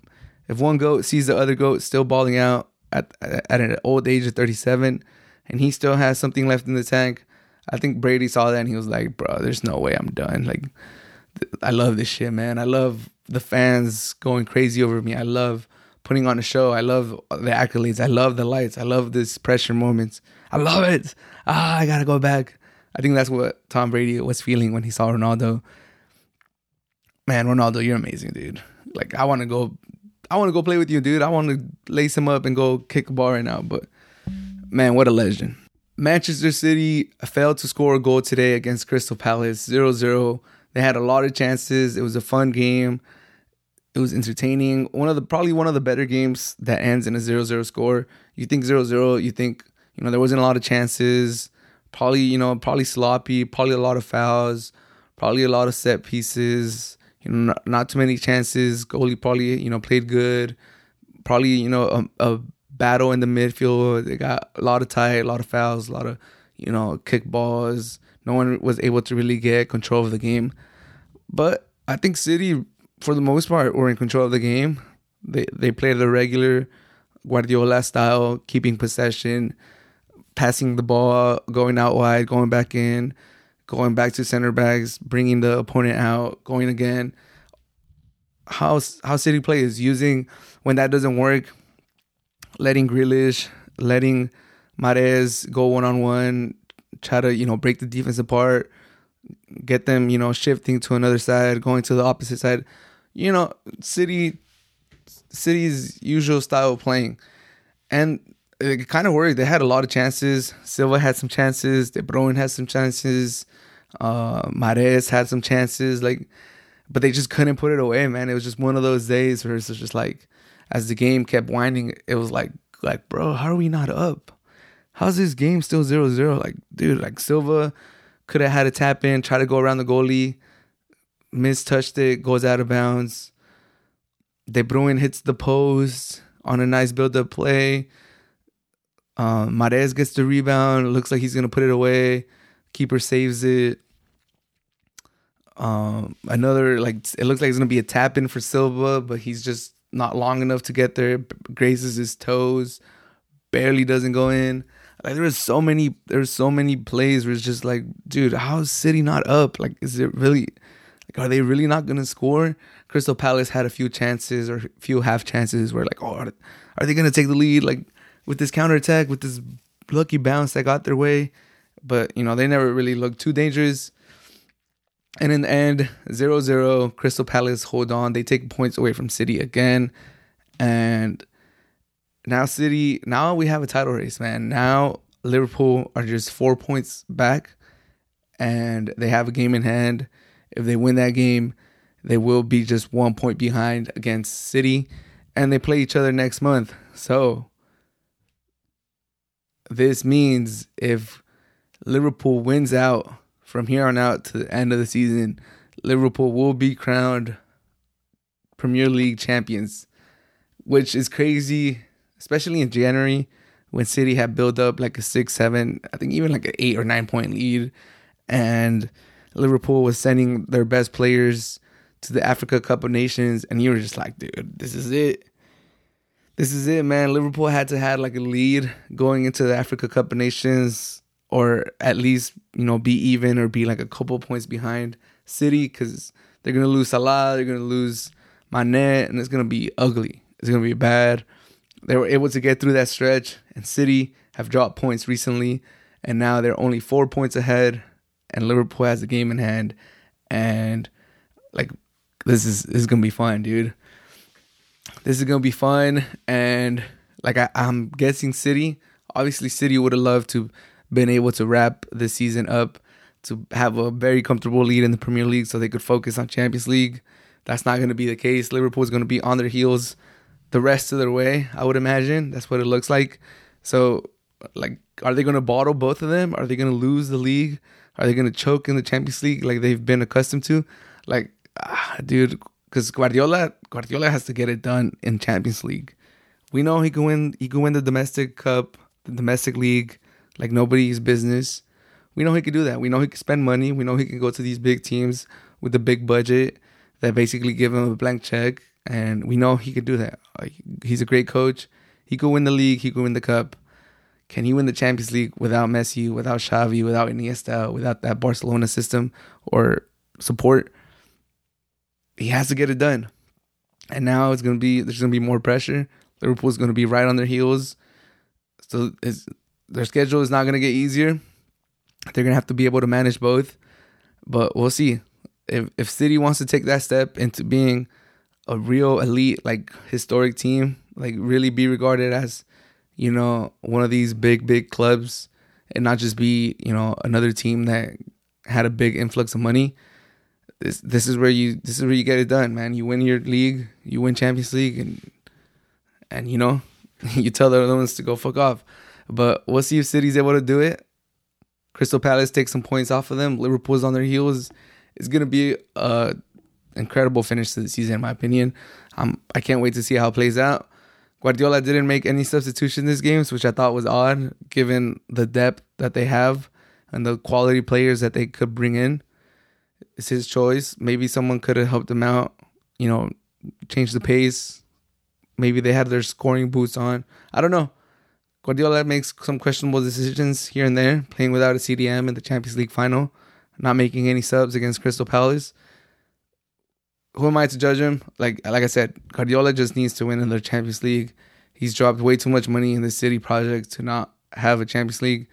if one goat sees the other goat still balling out at at an old age of 37, and he still has something left in the tank, I think Brady saw that and he was like, "Bro, there's no way I'm done. Like, I love this shit, man. I love the fans going crazy over me. I love." putting on a show. I love the accolades. I love the lights. I love this pressure moments. I love it. Ah, I gotta go back. I think that's what Tom Brady was feeling when he saw Ronaldo. Man, Ronaldo, you're amazing, dude. Like I want to go, I want to go play with you, dude. I want to lace him up and go kick a ball right now. But man, what a legend. Manchester City failed to score a goal today against Crystal Palace 0-0. They had a lot of chances. It was a fun game. It was entertaining. One of the probably one of the better games that ends in a 0-0 score. You think 0-0, you think, you know, there wasn't a lot of chances. Probably, you know, probably sloppy, probably a lot of fouls, probably a lot of set pieces, you know, not, not too many chances. Goalie probably, you know, played good. Probably, you know, a, a battle in the midfield. They got a lot of tight, a lot of fouls, a lot of, you know, kick balls. No one was able to really get control of the game. But I think City for the most part, were in control of the game. They they played the regular Guardiola style, keeping possession, passing the ball, going out wide, going back in, going back to center backs, bringing the opponent out, going again. How how City is using when that doesn't work, letting Grealish, letting Mahrez go one on one, try to you know break the defense apart, get them you know shifting to another side, going to the opposite side you know, City City's usual style of playing. And it kind of worked. They had a lot of chances. Silva had some chances. De Bruyne had some chances. Uh, Mahrez had some chances. Like, but they just couldn't put it away, man. It was just one of those days where it's just like, as the game kept winding, it was like, like, bro, how are we not up? How's this game still 0-0? Like, dude, like Silva could have had a tap in, try to go around the goalie mistouched it, goes out of bounds. De Bruyne hits the post on a nice build up play. Um, gets the rebound. Looks like he's gonna put it away. Keeper saves it. Um, another like it looks like it's gonna be a tap in for Silva, but he's just not long enough to get there. Grazes his toes, barely doesn't go in. Like there was so many, there there's so many plays where it's just like, dude, how is City not up? Like, is it really? Like, are they really not to score? Crystal Palace had a few chances or a few half chances where, like, oh, are, are they to take the lead? Like, with this counter attack, with this lucky bounce that got their way. But, you know, they never really looked too dangerous. And in the end, 0 0, Crystal Palace hold on. They take points away from City again. And now, City, now we have a title race, man. Now, Liverpool are just four points back and they have a game in hand. If they win that game, they will be just one point behind against City, and they play each other next month. So this means if Liverpool wins out from here on out to the end of the season, Liverpool will be crowned Premier League champions, which is crazy, especially in January when City had built up like a six, seven, I think even like an eight or nine point lead. And Liverpool was sending their best players to the Africa Cup of Nations, and you were just like, dude, this is it. This is it, man. Liverpool had to have like a lead going into the Africa Cup of Nations, or at least you know be even or be like a couple points behind City because they're gonna lose Salah, they're gonna lose Mane, and it's gonna be ugly. It's gonna be bad. They were able to get through that stretch, and City have dropped points recently, and now they're only four points ahead and Liverpool has the game in hand, and like this is this is gonna be fun, dude. This is gonna be fun, and like I, I'm guessing City. Obviously, City would have loved to been able to wrap the season up to have a very comfortable lead in the Premier League, so they could focus on Champions League. That's not to be the case. Liverpool is going to be on their heels the rest of their way. I would imagine that's what it looks like. So, like, are they to bottle both of them? Are they to lose the league? Are they to choke in the Champions League like they've been accustomed to? Like, ah, dude, because Guardiola Guardiola has to get it done in Champions League. We know he can win. He can win the domestic cup, the domestic league, like nobody's business. We know he can do that. We know he can spend money. We know he can go to these big teams with the big budget that basically give him a blank check and we know he could do that. He's a great coach. He could win the league. He could win the cup. Can he win the Champions League without Messi, without Xavi, without Iniesta, without that Barcelona system or support? He has to get it done. And now it's gonna be there's gonna be more pressure. Liverpool's gonna be right on their heels. So their schedule is not gonna get easier. They're gonna have to be able to manage both. But we'll see. If if City wants to take that step into being a real elite, like historic team, like really be regarded as, you know, one of these big, big clubs and not just be, you know, another team that had a big influx of money. This this is where you this is where you get it done, man. You win your league, you win Champions League and and you know, you tell the other ones to go fuck off. But we'll see if City's able to do it. Crystal Palace takes some points off of them. Liverpool's on their heels. It's gonna be a incredible finish to the season, in my opinion. Um, I can't wait to see how it plays out. Guardiola didn't make any substitution this game, which I thought was odd, given the depth that they have and the quality players that they could bring in. It's his choice. Maybe someone could have helped him out, you know, change the pace. Maybe they had their scoring boots on. I don't know. Guardiola makes some questionable decisions here and there, playing without a CDM in the Champions League final, not making any subs against Crystal Palace. Who am I to judge him? Like like I said, Guardiola just needs to win in the Champions League. He's dropped way too much money in the City project to not have a Champions League.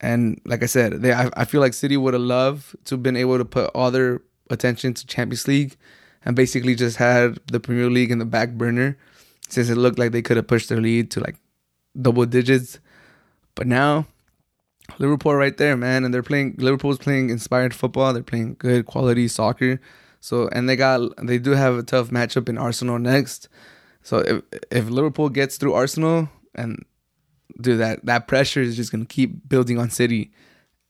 And like I said, they I, I feel like City would have loved to have been able to put all their attention to Champions League and basically just had the Premier League in the back burner since it looked like they could have pushed their lead to like double digits. But now Liverpool right there, man, and they're playing. Liverpool's playing inspired football. They're playing good quality soccer. So and they got they do have a tough matchup in Arsenal next. So if if Liverpool gets through Arsenal and do that, that pressure is just gonna keep building on City,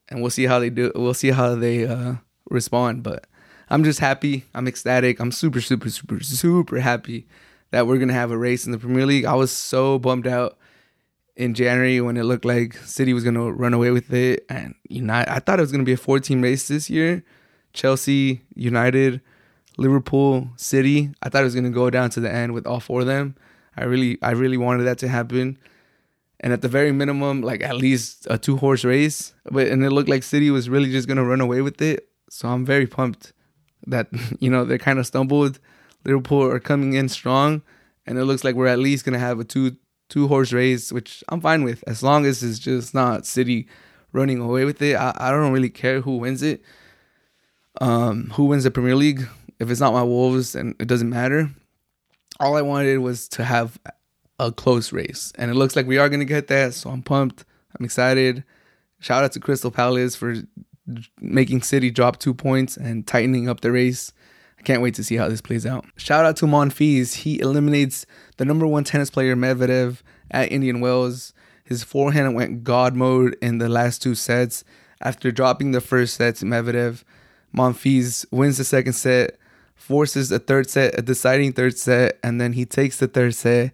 and we'll see how they do. We'll see how they uh, respond. But I'm just happy. I'm ecstatic. I'm super super super super happy that we're gonna have a race in the Premier League. I was so bummed out in January when it looked like City was gonna run away with it, and United. I thought it was gonna be a 14 race this year. Chelsea, United, Liverpool, City. I thought it was gonna go down to the end with all four of them. I really, I really wanted that to happen, and at the very minimum, like at least a two horse race. But and it looked like City was really just gonna run away with it. So I'm very pumped that you know they kind of stumbled. Liverpool are coming in strong, and it looks like we're at least gonna have a two two horse race, which I'm fine with as long as it's just not City running away with it. I, I don't really care who wins it. Um, who wins the Premier League? If it's not my Wolves, and it doesn't matter. All I wanted was to have a close race, and it looks like we are gonna get that. So I'm pumped. I'm excited. Shout out to Crystal Palace for making City drop two points and tightening up the race. I can't wait to see how this plays out. Shout out to Monfils. He eliminates the number one tennis player Medvedev at Indian Wells. His forehand went god mode in the last two sets. After dropping the first set to Medvedev, Monfils wins the second set, forces a third set, a deciding third set, and then he takes the third set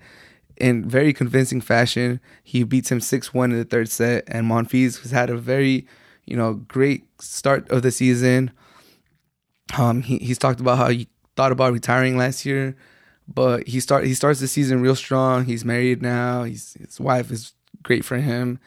in very convincing fashion. He beats him 6-1 in the third set, and Monfils has had a very, you know, great start of the season. Um, he, he's talked about how he thought about retiring last year, but he start he starts the season real strong. He's married now. He's his wife is great for him,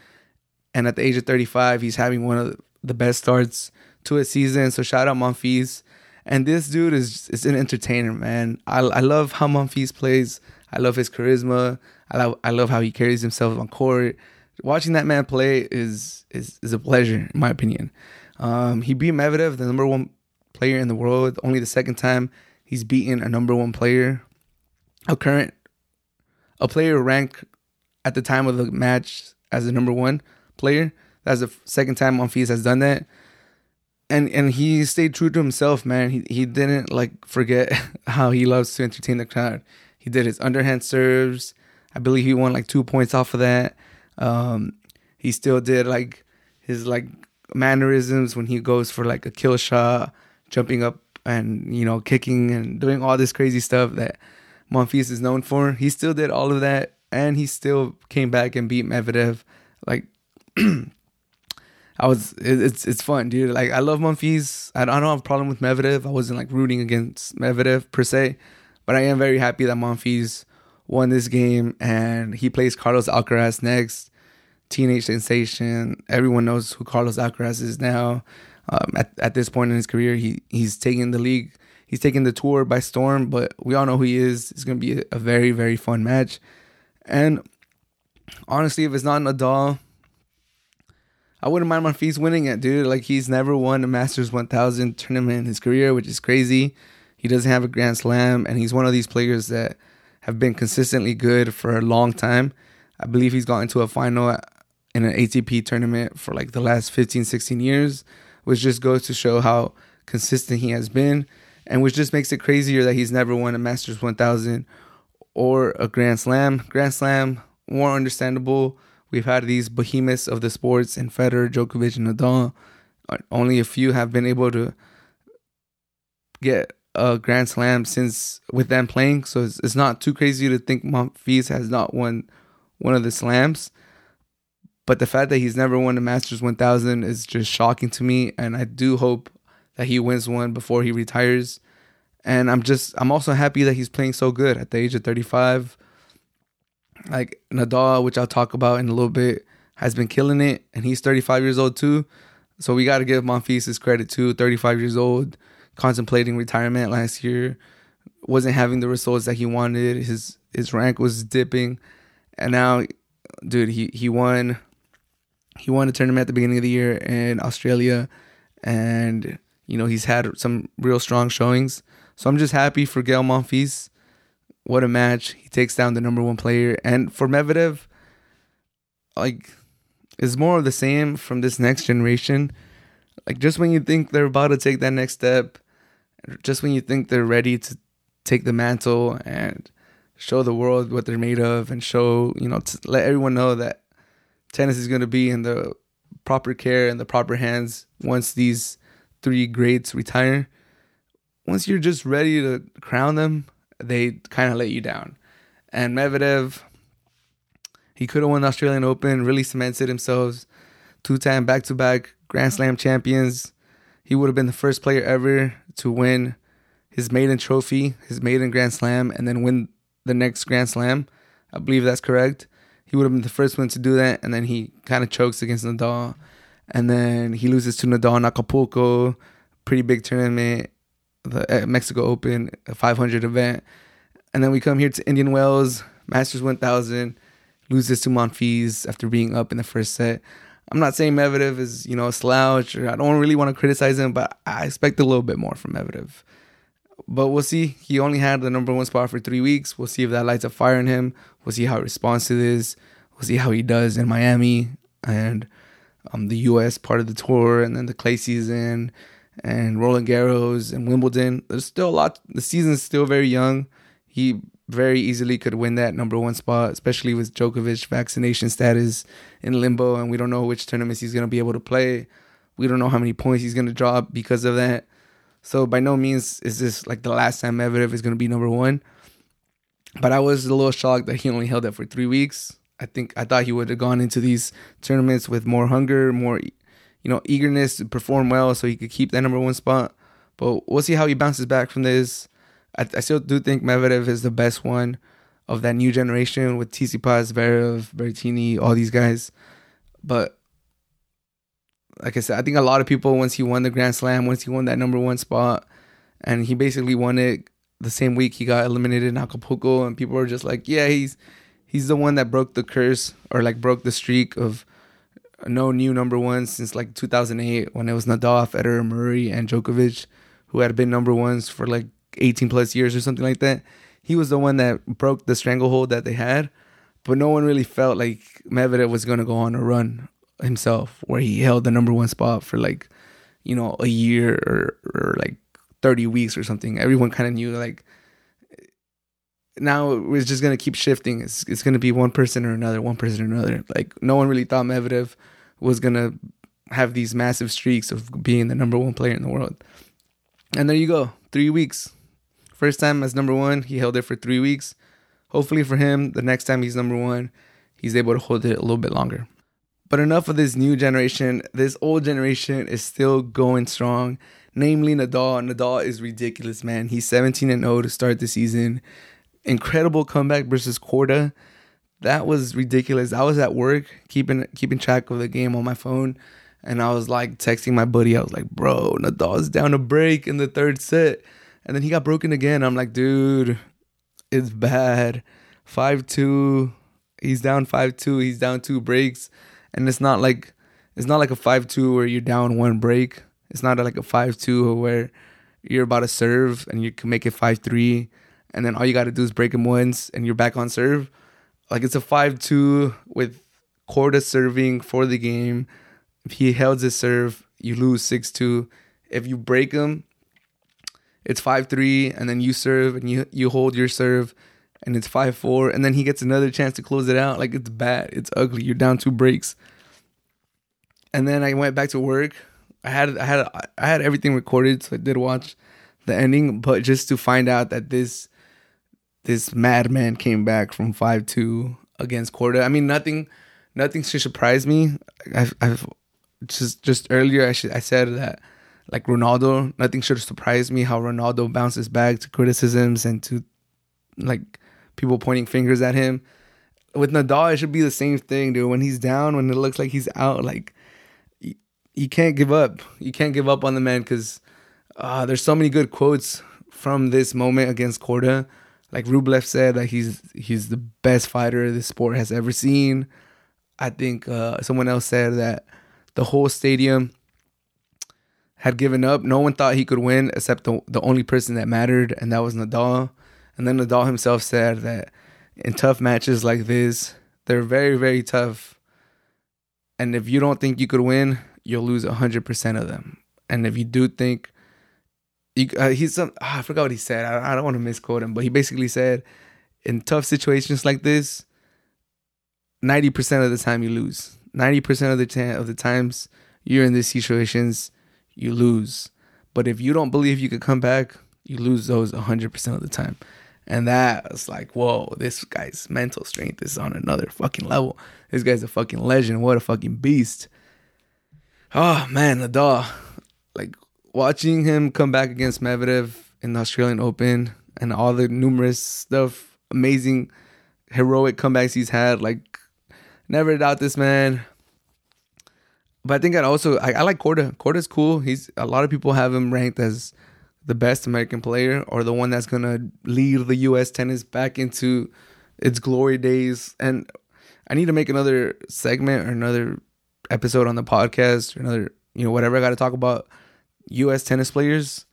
and at the age of 35, he's having one of the best starts to a season. So shout out Monfils. And this dude is is an entertainer, man. I I love how Monfils plays. I love his charisma. I love I love how he carries himself on court. Watching that man play is is is a pleasure, in my opinion. Um, he beat Medvedev, the number one player in the world. Only the second time he's beaten a number one player, a current, a player ranked at the time of the match as the number one player. That's the second time Monfils has done that. And and he stayed true to himself, man. He he didn't like forget how he loves to entertain the crowd. He did his underhand serves. I believe he won like two points off of that. Um, he still did like his like mannerisms when he goes for like a kill shot jumping up and you know kicking and doing all this crazy stuff that Monfils is known for. He still did all of that, and he still came back and beat Medvedev. Like I was, it's it's fun, dude. Like I love Monfils. I don't, I don't have a problem with Medvedev. I wasn't like rooting against Medvedev per se, But I am very happy that Monfils won this game and he plays Carlos Alcaraz next. Teenage sensation. Everyone knows who Carlos Alcaraz is now. Um, at, at this point in his career, he he's taking the league, he's taking the tour by storm. But we all know who he is. It's gonna be a, very very fun match. And honestly, if it's not Nadal, I wouldn't mind Monfils winning it, dude. Like he's never won a Masters 1000 tournament in his career, which is crazy. He doesn't have a Grand Slam, and he's one of these players that have been consistently good for a long time. I believe he's gotten to a final in an ATP tournament for like the last 15, 16 years, which just goes to show how consistent he has been, and which just makes it crazier that he's never won a Masters 1000 or a Grand Slam. Grand Slam, more understandable. We've had these behemoths of the sports in Federer, Djokovic, and Nadal. Uh, only a few have been able to get a Grand Slam since with them playing. So it's, it's not too crazy to think Monfils has not won one of the slams. But the fact that he's never won the Masters 1000 is just shocking to me. And I do hope that he wins one before he retires. And I'm just, I'm also happy that he's playing so good at the age of 35. Like Nadal, which I'll talk about in a little bit, has been killing it. And he's 35 years old too. So we got to give Monfils his credit too. 35 years old contemplating retirement last year, wasn't having the results that he wanted. His his rank was dipping, and now, dude, he he won. He won a tournament at the beginning of the year in Australia, and you know he's had some real strong showings. So I'm just happy for Gael Monfils. What a match! He takes down the number one player, and for Medvedev, like, is more of the same from this next generation. Like just when you think they're about to take that next step, just when you think they're ready to take the mantle and show the world what they're made of and show, you know, let everyone know that tennis is going to be in the proper care and the proper hands once these three greats retire. Once you're just ready to crown them, they kind of let you down. And Medvedev, he could have won the Australian Open, really cemented himself, two time back to back Grand Slam champions. He would have been the first player ever to win his maiden trophy, his maiden Grand Slam, and then win the next Grand Slam. I believe that's correct. He would have been the first one to do that, and then he kind of chokes against Nadal, and then he loses to Nadal in Acapulco, pretty big tournament, the uh, Mexico Open, a 500 event, and then we come here to Indian Wells, Masters 1000, loses to Monfils after being up in the first set. I'm not saying Medvedev is, you know, a slouch or I don't really want to criticize him, but I expect a little bit more from Medvedev. But we'll see. He only had the number one spot for three weeks. We'll see if that lights a fire in him. We'll see how he responds to this. We'll see how he does in Miami and um, the U.S. part of the tour, and then the clay season and Roland Garros and Wimbledon. There's still a lot. The season's still very young. He very easily could win that number one spot, especially with Djokovic vaccination status in limbo, and we don't know which tournaments he's gonna be able to play. We don't know how many points he's gonna drop because of that. So by no means is this like the last time Medvedev is gonna be number one. But I was a little shocked that he only held that for three weeks. I think I thought he would have gone into these tournaments with more hunger, more you know eagerness to perform well, so he could keep that number one spot. But we'll see how he bounces back from this. I, I still do think Medvedev is the best one of that new generation with Tsitsipas, Zverev, Berrettini, all these guys. But like I said, I think a lot of people once he won the Grand Slam, once he won that number one spot, and he basically won it the same week he got eliminated in Acapulco, and people were just like, yeah, he's he's the one that broke the curse or like broke the streak of no new number one since like 2008 when it was Nadal, Federer, Murray, and Djokovic who had been number ones for like 18 plus years or something like that. He was the one that broke the stranglehold that they had, but no one really felt like Medvedev was going to go on a run himself where he held the number one spot for like, you know, a year or, or like 30 weeks or something. Everyone kind of knew like now it's just going to keep shifting. It's, it's going to be one person or another, one person or another. Like no one really thought Medvedev was going to have these massive streaks of being the number one player in the world. And there you go. Three weeks. First time as number one, he held it for three weeks. Hopefully for him, the next time he's number one, he's able to hold it a little bit longer. But enough of this new generation. This old generation is still going strong. Namely Nadal. Nadal is ridiculous, man. He's 17 and 0 to start the season. Incredible comeback versus Korda. That was ridiculous. I was at work keeping keeping track of the game on my phone, and I was like texting my buddy. I was like, "Bro, Nadal's down a break in the third set," and then he got broken again. I'm like, "Dude, it's bad." Five two. He's down five two. He's down two breaks and it's not like it's not like a five two where you're down one break. It's not like a five two where you're about to serve and you can make it five three, and then all you got to do is break him once and you're back on serve. Like it's a five two with Korda serving for the game. If he held his serve, you lose six two. If you break him, it's five three, and then you serve and you you hold your serve, and it's five four, and then he gets another chance to close it out. Like it's bad, it's ugly. You're down two breaks, and then I went back to work. I had I had I had everything recorded, so I did watch the ending, but just to find out that this this madman came back from five two against Korda. I mean, nothing nothing should surprise me. I've, I've just just earlier I should I said that like Ronaldo, nothing should surprise me how Ronaldo bounces back to criticisms and to like people pointing fingers at him. With Nadal, it should be the same thing, dude. When he's down, when it looks like he's out, like you, can't give up. You can't give up on the man because uh, there's so many good quotes from this moment against Korda. Like Rublev said that he's he's the best fighter the sport has ever seen. I think uh, someone else said that the whole stadium had given up. No one thought he could win except the the only person that mattered, and that was Nadal. And then Nadal himself said that in tough matches like this, they're very, very tough. And if you don't think you could win, you'll lose 100% of them. And if you do think, you, uh, he's some, oh, I forgot what he said. I, I don't want to misquote him, but he basically said in tough situations like this, 90% of the time you lose. 90% of the, t- of the times you're in these situations, you lose. But if you don't believe you could come back, you lose those 100% of the time. And that was like, whoa, this guy's mental strength is on another fucking level. This guy's a fucking legend. What a fucking beast. Oh man, Nadal. Like watching him come back against Medvedev in the Australian Open and all the numerous stuff, amazing heroic comebacks he's had. Like never doubt this man. But I think I also I, I like Korda. Korda's cool. He's a lot of people have him ranked as the best American player or the one that's gonna lead the U.S. tennis back into its glory days. And I need to make another segment or another episode on the podcast or another, you know, whatever I got to talk about U.S. tennis players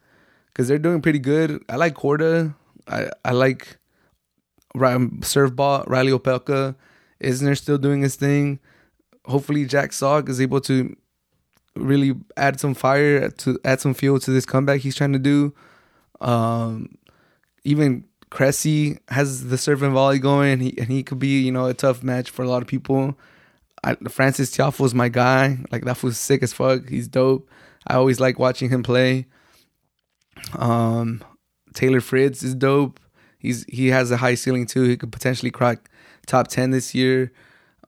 because they're doing pretty good. I like Korda. I I like serve ball Reilly Opelka. Isner still doing his thing. Hopefully, Jack Sock is able to really add some fire to add some fuel to this comeback he's trying to do. Um, even Cressy has the serve and volley going, and he, and he could be you know a tough match for a lot of people. I, Frances Tiafoe is my guy. Like that was sick as fuck. He's dope. I always like watching him play. Um, Taylor Fritz is dope. He's he has a high ceiling too. He could potentially crack top ten this year.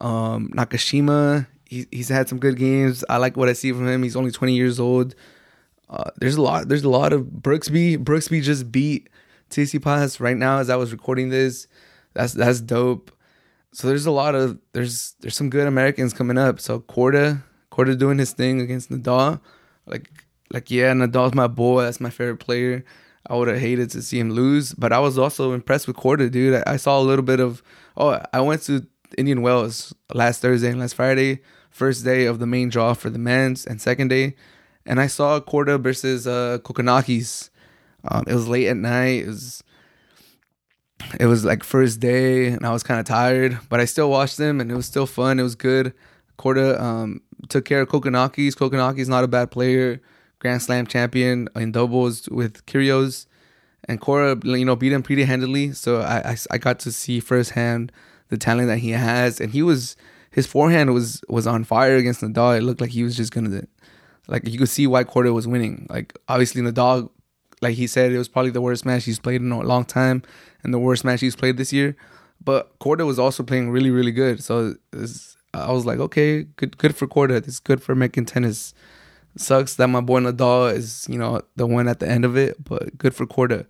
Um, Nakashima he, he's had some good games. I like what I see from him. He's only 20 years old. Uh, there's a lot. There's a lot of Brooksby. Brooksby just beat Tsitsipas right now as I was recording this. That's that's dope. So there's a lot of there's there's some good Americans coming up. So Korda, Korda doing his thing against Nadal. Like like yeah, Nadal's my boy. That's my favorite player. I would have hated to see him lose, but I was also impressed with Korda, dude. I, I saw a little bit of. Oh, I went to Indian Wells last Thursday and last Friday, first day of the main draw for the men's and second day, and I saw Korda versus uh, Kokkinakis. Um, it was late at night. It was it was like first day, and I was kind of tired, but I still watched them, and it was still fun. It was good. Korda um, took care of Kokkinakis. Kokkinakis not a bad player, Grand Slam champion in doubles with Kyrgios, and Korda, you know, beat him pretty handily. So I, I, I got to see firsthand the talent that he has, and he was his forehand was was on fire against Nadal. It looked like he was just gonna like you could see why Korda was winning. Like obviously Nadal, like he said, it was probably the worst match he's played in a long time, and the worst match he's played this year. But Korda was also playing really really good. So I was like, okay, good good for Korda. This is good for American tennis. Sucks that my boy Nadal is, you know, the one at the end of it, but good for Korda.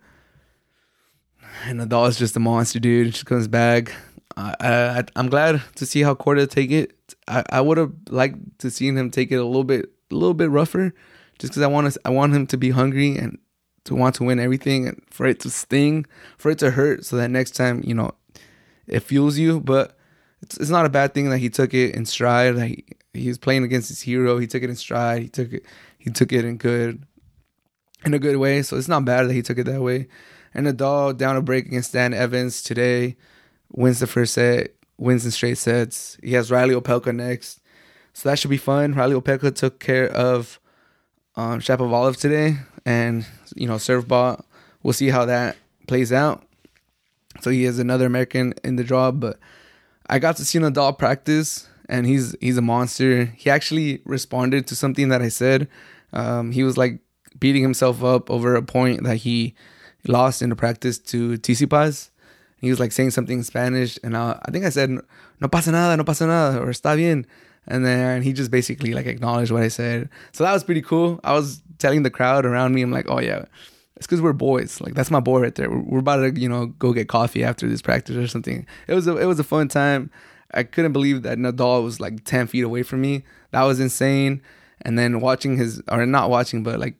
And Nadal is just a monster, dude. Just comes back. I, I I'm glad to see how Korda take it. I, I would have liked to see him take it a little bit a little bit rougher, just because I want to I want him to be hungry and to want to win everything and for it to sting, for it to hurt, so that next time you know it fuels you. But it's, it's not a bad thing that he took it in stride. Like he, he was playing against his hero. He took it in stride. He took it. He took it in good, in a good way. So it's not bad that he took it that way. And Nadal down a break against Dan Evans today, wins the first set, wins in straight sets. He has Reilly Opelka next, so that should be fun. Reilly Opelka took care of um, Shapovalov today, and you know serve ball. We'll see how that plays out. So he is another American in the draw, but I got to see Nadal practice, and he's he's a monster. He actually responded to something that I said. Um, he was like beating himself up over a point that he lost in the practice to Tsitsipas. He was like saying something in Spanish, and I, I think I said "No pasa nada, no pasa nada" or "Está bien," and then he just basically like acknowledged what I said. So that was pretty cool. I was telling the crowd around me, I'm like, "Oh yeah." It's because we're boys. Like that's my boy right there. We're, we're about to, you know, go get coffee after this practice or something. It was a, it was a fun time. I couldn't believe that Nadal was like ten feet away from me. That was insane. And then watching his, or not watching, but like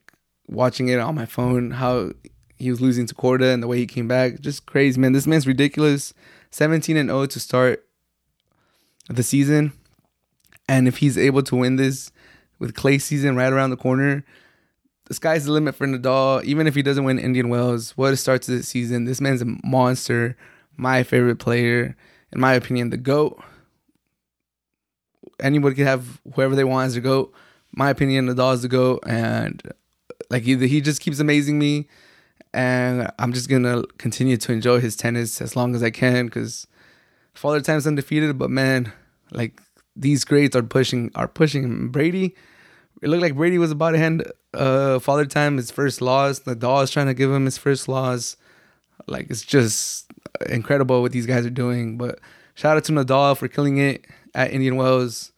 watching it on my phone, how he was losing to Korda and the way he came back, just crazy, man. This man's ridiculous. 17 and 0 to start the season. And if he's able to win this with clay season right around the corner, the sky's the limit for Nadal. Even if he doesn't win Indian Wells, what a start to the season. This man's a monster. My favorite player, in my opinion, the GOAT. Anybody can have whoever they want as their GOAT. My opinion, Nadal is the GOAT. And like he, he just keeps amazing me. And I'm just gonna continue to enjoy his tennis as long as I can because Father Time's undefeated, but man, like these greats are pushing are pushing him. Brady, it looked like Brady was about to hand uh, Father Time his first loss. Nadal is trying to give him his first loss. Like it's just incredible what these guys are doing. But shout out to Nadal for killing it at Indian Wells.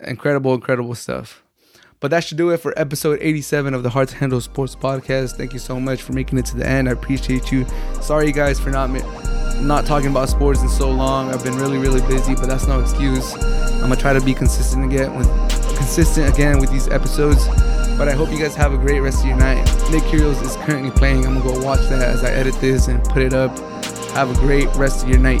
Incredible, incredible stuff. But that should do it for episode 87 of the Hard to Handle Sports Podcast. Thank you so much for making it to the end. I appreciate you. Sorry, guys, for not not talking about sports in so long. I've been really, really busy, but that's no excuse. I'm gonna try to be consistent again with consistent again with these episodes. But I hope you guys have a great rest of your night. Nick Kyrgios is currently playing. I'm gonna go watch that as I edit this and put it up. Have a great rest of your night.